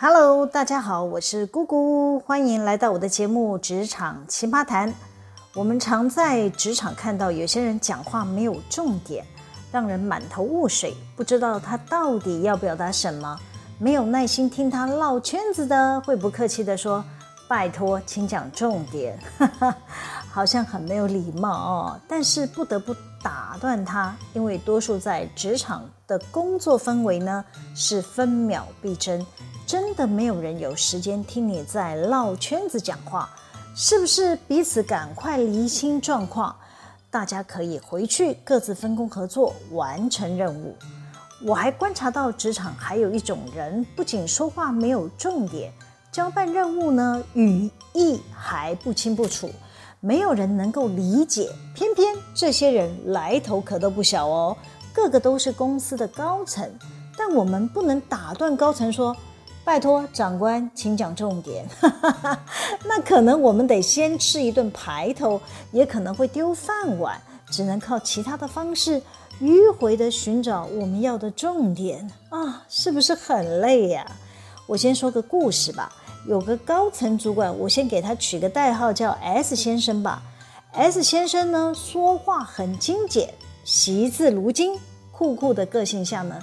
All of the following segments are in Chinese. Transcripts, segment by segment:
Hello，大家好，我是姑姑，欢迎来到我的节目《职场奇葩谈》。我们常在职场看到有些人讲话没有重点，让人满头雾水，不知道他到底要表达什么。没有耐心听他绕圈子的，会不客气地说：“拜托，请讲重点。”好像很没有礼貌哦。但是不得不打断他，因为多数在职场的工作氛围呢，是分秒必争。真的没有人有时间听你在绕圈子讲话，是不是？彼此赶快厘清状况，大家可以回去各自分工合作完成任务。我还观察到职场还有一种人，不仅说话没有重点，交办任务呢，语义还不清不楚，没有人能够理解。偏偏这些人来头可都不小哦，个个都是公司的高层，但我们不能打断高层说。拜托长官，请讲重点。那可能我们得先吃一顿排头，也可能会丢饭碗，只能靠其他的方式迂回地寻找我们要的重点啊，是不是很累呀？我先说个故事吧。有个高层主管，我先给他取个代号叫 S 先生吧。S 先生呢，说话很精简，惜字如金，酷酷的个性下呢，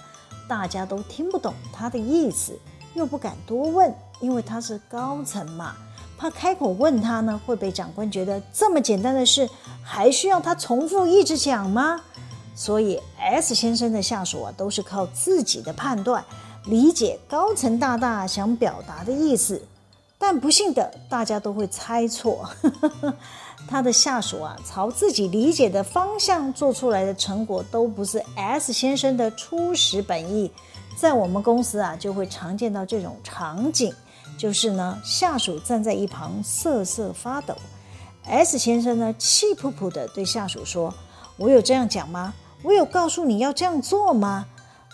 大家都听不懂他的意思。又不敢多问，因为他是高层嘛，怕开口问他呢，会被长官觉得这么简单的事还需要他重复一直讲吗？所以 S 先生的下属啊，都是靠自己的判断理解高层大大想表达的意思，但不幸的，大家都会猜错，他的下属啊，朝自己理解的方向做出来的成果都不是 S 先生的初始本意。在我们公司啊，就会常见到这种场景，就是呢，下属站在一旁瑟瑟发抖，S 先生呢，气扑扑地对下属说：“我有这样讲吗？我有告诉你要这样做吗？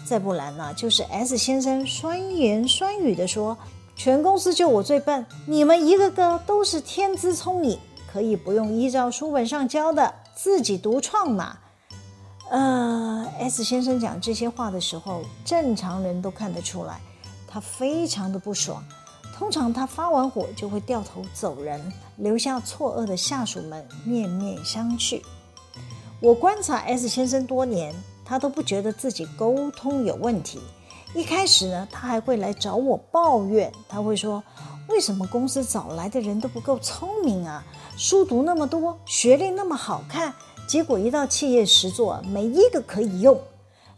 再不然呢，就是 S 先生酸言酸语地说：全公司就我最笨，你们一个个都是天资聪颖，可以不用依照书本上教的，自己独创嘛。”呃，S 先生讲这些话的时候，正常人都看得出来，他非常的不爽。通常他发完火就会掉头走人，留下错愕的下属们面面相觑。我观察 S 先生多年，他都不觉得自己沟通有问题。一开始呢，他还会来找我抱怨，他会说：“为什么公司找来的人都不够聪明啊？书读那么多，学历那么好看。”结果一到企业实作，没一个可以用。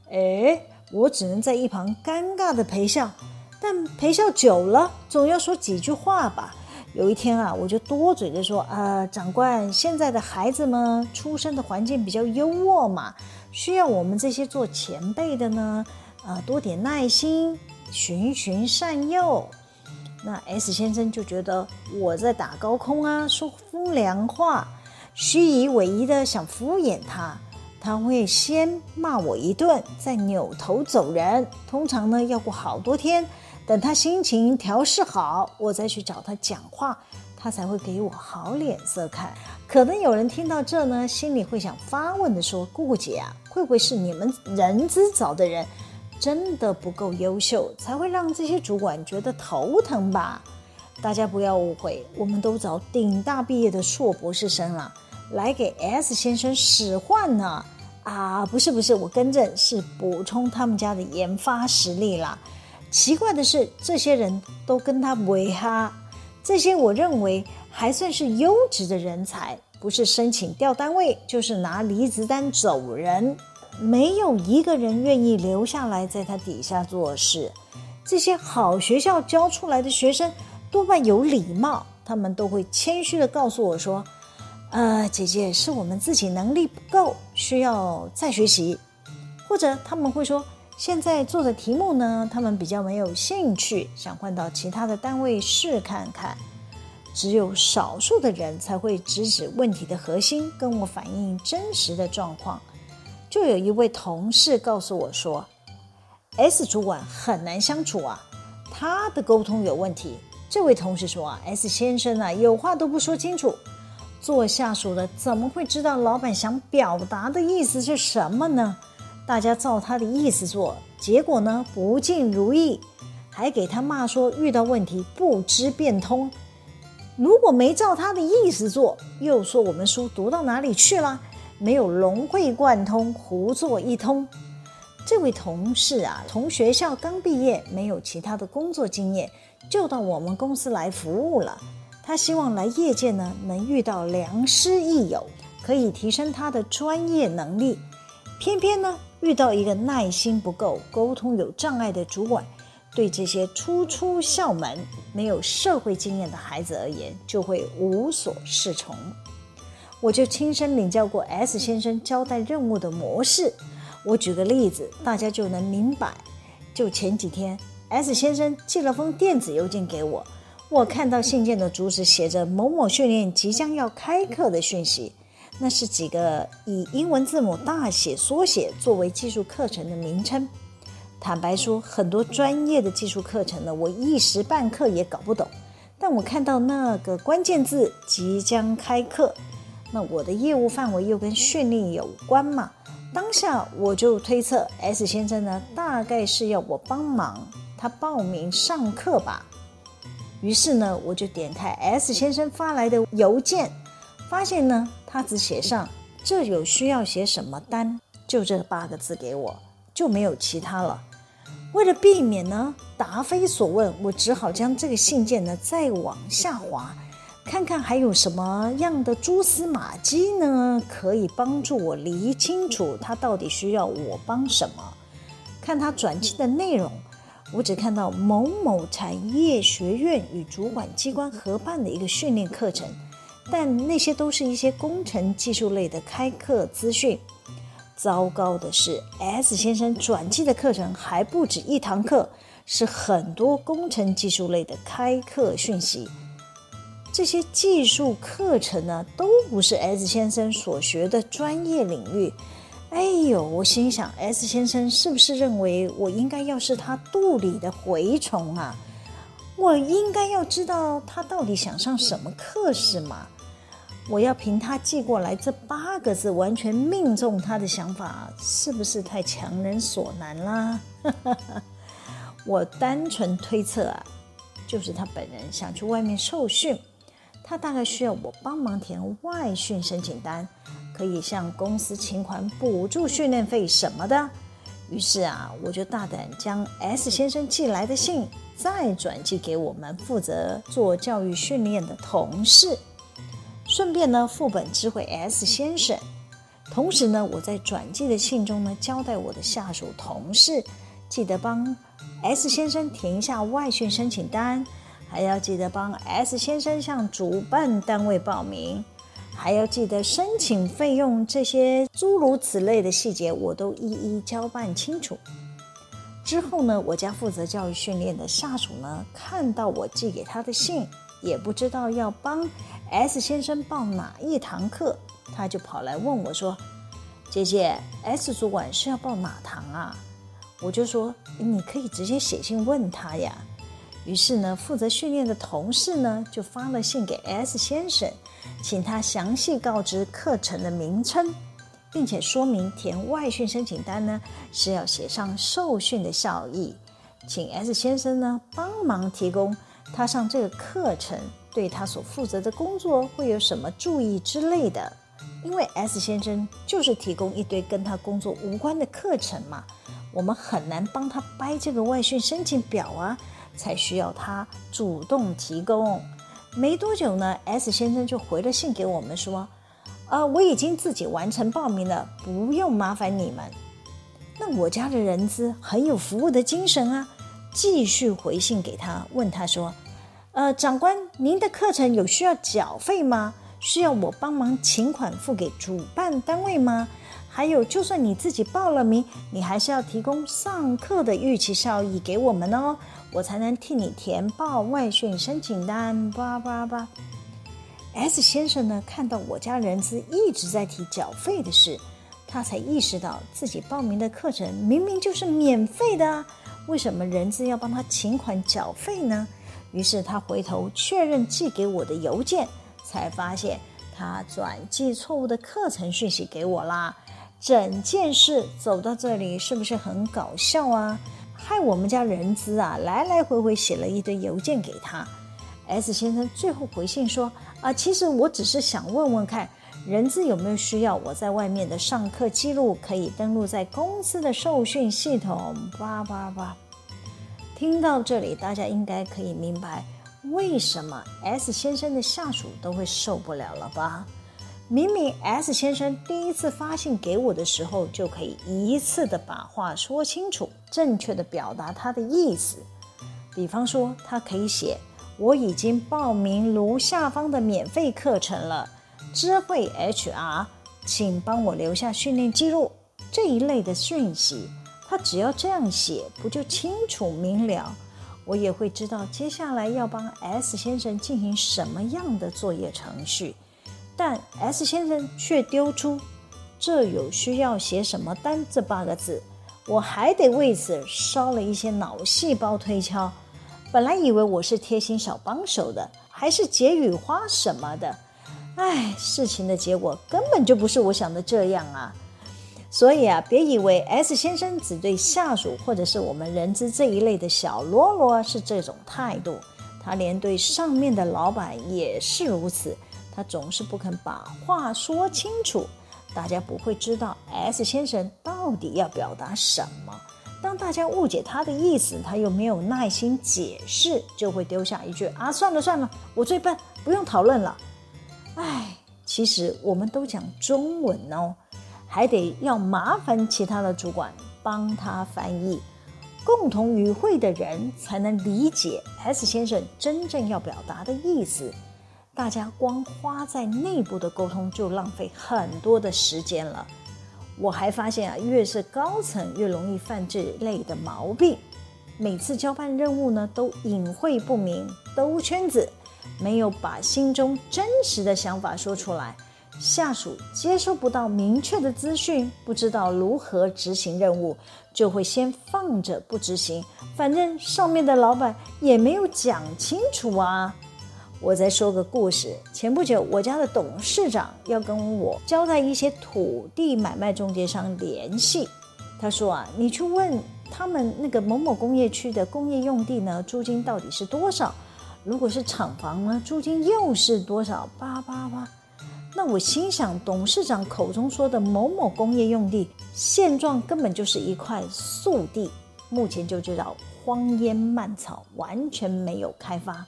哎，我只能在一旁尴尬的陪笑。但陪笑久了，总要说几句话吧。有一天啊，我就多嘴的说：“啊、呃，长官，现在的孩子们出生的环境比较优渥嘛，需要我们这些做前辈的呢，呃，多点耐心，循循善诱。”那 S 先生就觉得我在打高空啊，说风凉话。虚以委蛇的想敷衍他，他会先骂我一顿，再扭头走人。通常呢，要过好多天，等他心情调适好，我再去找他讲话，他才会给我好脸色看。可能有人听到这呢，心里会想发问的说：“姑姑姐啊，会不会是你们人资找的人真的不够优秀，才会让这些主管觉得头疼吧？”大家不要误会，我们都找顶大毕业的硕博士生了。来给 S 先生使唤呢？啊，不是不是，我更正，是补充他们家的研发实力啦。奇怪的是，这些人都跟他为哈。这些我认为还算是优质的人才，不是申请调单位，就是拿离职单走人，没有一个人愿意留下来在他底下做事。这些好学校教出来的学生多半有礼貌，他们都会谦虚地告诉我说。呃，姐姐，是我们自己能力不够，需要再学习，或者他们会说，现在做的题目呢，他们比较没有兴趣，想换到其他的单位试看看。只有少数的人才会直指问题的核心，跟我反映真实的状况。就有一位同事告诉我说，S 主管很难相处啊，他的沟通有问题。这位同事说啊，S 先生啊，有话都不说清楚。做下属的怎么会知道老板想表达的意思是什么呢？大家照他的意思做，结果呢不尽如意。还给他骂说遇到问题不知变通，如果没照他的意思做，又说我们书读到哪里去了，没有融会贯通，胡作一通。这位同事啊，从学校刚毕业，没有其他的工作经验，就到我们公司来服务了。他希望来业界呢，能遇到良师益友，可以提升他的专业能力。偏偏呢，遇到一个耐心不够、沟通有障碍的主管，对这些初出校门、没有社会经验的孩子而言，就会无所适从。我就亲身领教过 S 先生交代任务的模式。我举个例子，大家就能明白。就前几天，S 先生寄了封电子邮件给我，我看到信件的主旨写着“某某训练即将要开课”的讯息，那是几个以英文字母大写缩写作为技术课程的名称。坦白说，很多专业的技术课程呢，我一时半刻也搞不懂。但我看到那个关键字“即将开课”，那我的业务范围又跟训练有关嘛？当下我就推测，S 先生呢，大概是要我帮忙他报名上课吧。于是呢，我就点开 S 先生发来的邮件，发现呢，他只写上“这有需要写什么单”，就这八个字给我，就没有其他了。为了避免呢答非所问，我只好将这个信件呢再往下滑。看看还有什么样的蛛丝马迹呢？可以帮助我理清楚他到底需要我帮什么。看他转寄的内容，我只看到某某产业学院与主管机关合办的一个训练课程，但那些都是一些工程技术类的开课资讯。糟糕的是，S 先生转寄的课程还不止一堂课，是很多工程技术类的开课讯息。这些技术课程呢，都不是 S 先生所学的专业领域。哎呦，我心想，S 先生是不是认为我应该要是他肚里的蛔虫啊？我应该要知道他到底想上什么课是吗？我要凭他寄过来这八个字完全命中他的想法，是不是太强人所难啦？我单纯推测啊，就是他本人想去外面受训。他大概需要我帮忙填外训申请单，可以向公司请款补助训练费什么的。于是啊，我就大胆将 S 先生寄来的信再转寄给我们负责做教育训练的同事，顺便呢副本知会 S 先生。同时呢，我在转寄的信中呢交代我的下属同事，记得帮 S 先生填一下外训申请单。还要记得帮 S 先生向主办单位报名，还要记得申请费用，这些诸如此类的细节，我都一一交办清楚。之后呢，我家负责教育训练的下属呢，看到我寄给他的信，也不知道要帮 S 先生报哪一堂课，他就跑来问我说：“姐姐，S 主管是要报哪堂啊？”我就说：“你可以直接写信问他呀。”于是呢，负责训练的同事呢，就发了信给 S 先生，请他详细告知课程的名称，并且说明填外训申请单呢是要写上受训的效益，请 S 先生呢帮忙提供他上这个课程对他所负责的工作会有什么注意之类的。因为 S 先生就是提供一堆跟他工作无关的课程嘛，我们很难帮他掰这个外训申请表啊。才需要他主动提供。没多久呢，S 先生就回了信给我们说：“呃，我已经自己完成报名了，不用麻烦你们。”那我家的人资很有服务的精神啊，继续回信给他，问他说：“呃，长官，您的课程有需要缴费吗？需要我帮忙请款付给主办单位吗？还有，就算你自己报了名，你还是要提供上课的预期效益给我们哦。”我才能替你填报外训申请单，叭叭叭。S 先生呢，看到我家人资一直在提缴费的事，他才意识到自己报名的课程明明就是免费的，为什么人资要帮他请款缴费呢？于是他回头确认寄给我的邮件，才发现他转寄错误的课程讯息给我啦。整件事走到这里，是不是很搞笑啊？害我们家人资啊来来回回写了一堆邮件给他。S 先生最后回信说：“啊，其实我只是想问问看，人资有没有需要我在外面的上课记录可以登录在公司的受训系统。”叭叭叭。听到这里，大家应该可以明白为什么 S 先生的下属都会受不了了吧？明明 S 先生第一次发信给我的时候，就可以一次的把话说清楚，正确的表达他的意思。比方说，他可以写。我已经报名如下方的免费课程了，知会 HR，请帮我留下训练记录这一类的讯息。他只要这样写，不就清楚明了？我也会知道接下来要帮 S 先生进行什么样的作业程序。但 S 先生却丢出“这有需要写什么单”这八个字，我还得为此烧了一些脑细胞推敲。本来以为我是贴心小帮手的，还是解语花什么的，哎，事情的结果根本就不是我想的这样啊！所以啊，别以为 S 先生只对下属或者是我们人资这一类的小喽啰是这种态度，他连对上面的老板也是如此，他总是不肯把话说清楚，大家不会知道 S 先生到底要表达什么。当大家误解他的意思，他又没有耐心解释，就会丢下一句：“啊，算了算了，我最笨，不用讨论了。”哎，其实我们都讲中文哦，还得要麻烦其他的主管帮他翻译，共同与会的人才能理解 S 先生真正要表达的意思。大家光花在内部的沟通就浪费很多的时间了。我还发现啊，越是高层越容易犯这类的毛病。每次交办任务呢，都隐晦不明，兜圈子，没有把心中真实的想法说出来。下属接收不到明确的资讯，不知道如何执行任务，就会先放着不执行。反正上面的老板也没有讲清楚啊。我再说个故事。前不久，我家的董事长要跟我交代一些土地买卖中介商联系。他说啊，你去问他们那个某某工业区的工业用地呢，租金到底是多少？如果是厂房呢，租金又是多少？叭叭叭。那我心想，董事长口中说的某某工业用地，现状根本就是一块素地，目前就知道荒烟蔓草，完全没有开发。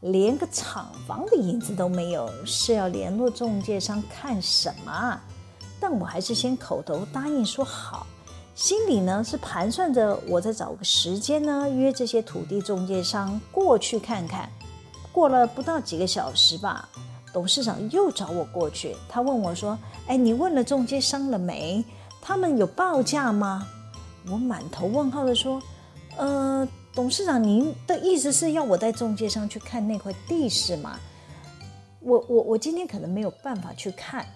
连个厂房的影子都没有，是要联络中介商看什么啊？但我还是先口头答应说好，心里呢是盘算着，我再找个时间呢约这些土地中介商过去看看。过了不到几个小时吧，董事长又找我过去，他问我说：“哎，你问了中介商了没？他们有报价吗？”我满头问号的说：“呃。”董事长，您的意思是要我在中介上去看那块地是吗？我我我今天可能没有办法去看。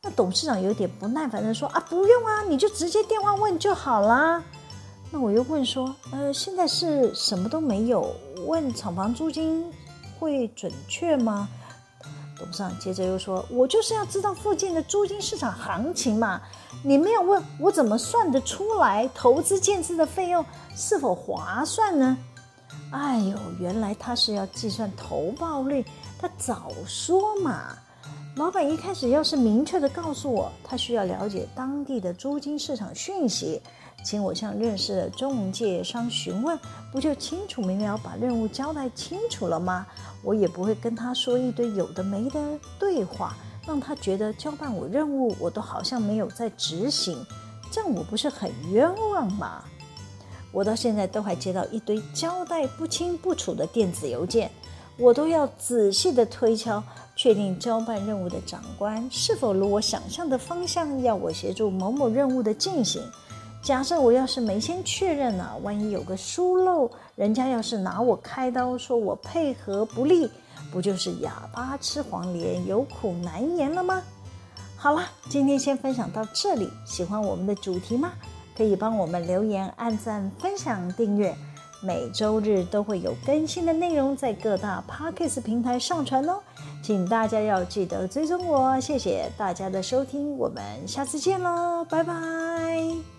那董事长有点不耐烦的说：“啊，不用啊，你就直接电话问就好啦。”那我又问说：“呃，现在是什么都没有，问厂房租金会准确吗？”接着又说：“我就是要知道附近的租金市场行情嘛，你没有问我怎么算得出来投资建设的费用是否划算呢？”哎呦，原来他是要计算投报率，他早说嘛！老板一开始要是明确的告诉我，他需要了解当地的租金市场讯息。请我向认识的中介商询问，不就清楚明了把任务交代清楚了吗？我也不会跟他说一堆有的没的对话，让他觉得交办我任务，我都好像没有在执行，这样我不是很冤枉吗？我到现在都还接到一堆交代不清不楚的电子邮件，我都要仔细的推敲，确定交办任务的长官是否如我想象的方向，要我协助某某任务的进行。假设我要是没先确认呢、啊，万一有个疏漏，人家要是拿我开刀，说我配合不力，不就是哑巴吃黄连，有苦难言了吗？好了，今天先分享到这里。喜欢我们的主题吗？可以帮我们留言、按赞、分享、订阅。每周日都会有更新的内容在各大 Podcast 平台上传哦，请大家要记得追踪我。谢谢大家的收听，我们下次见喽，拜拜。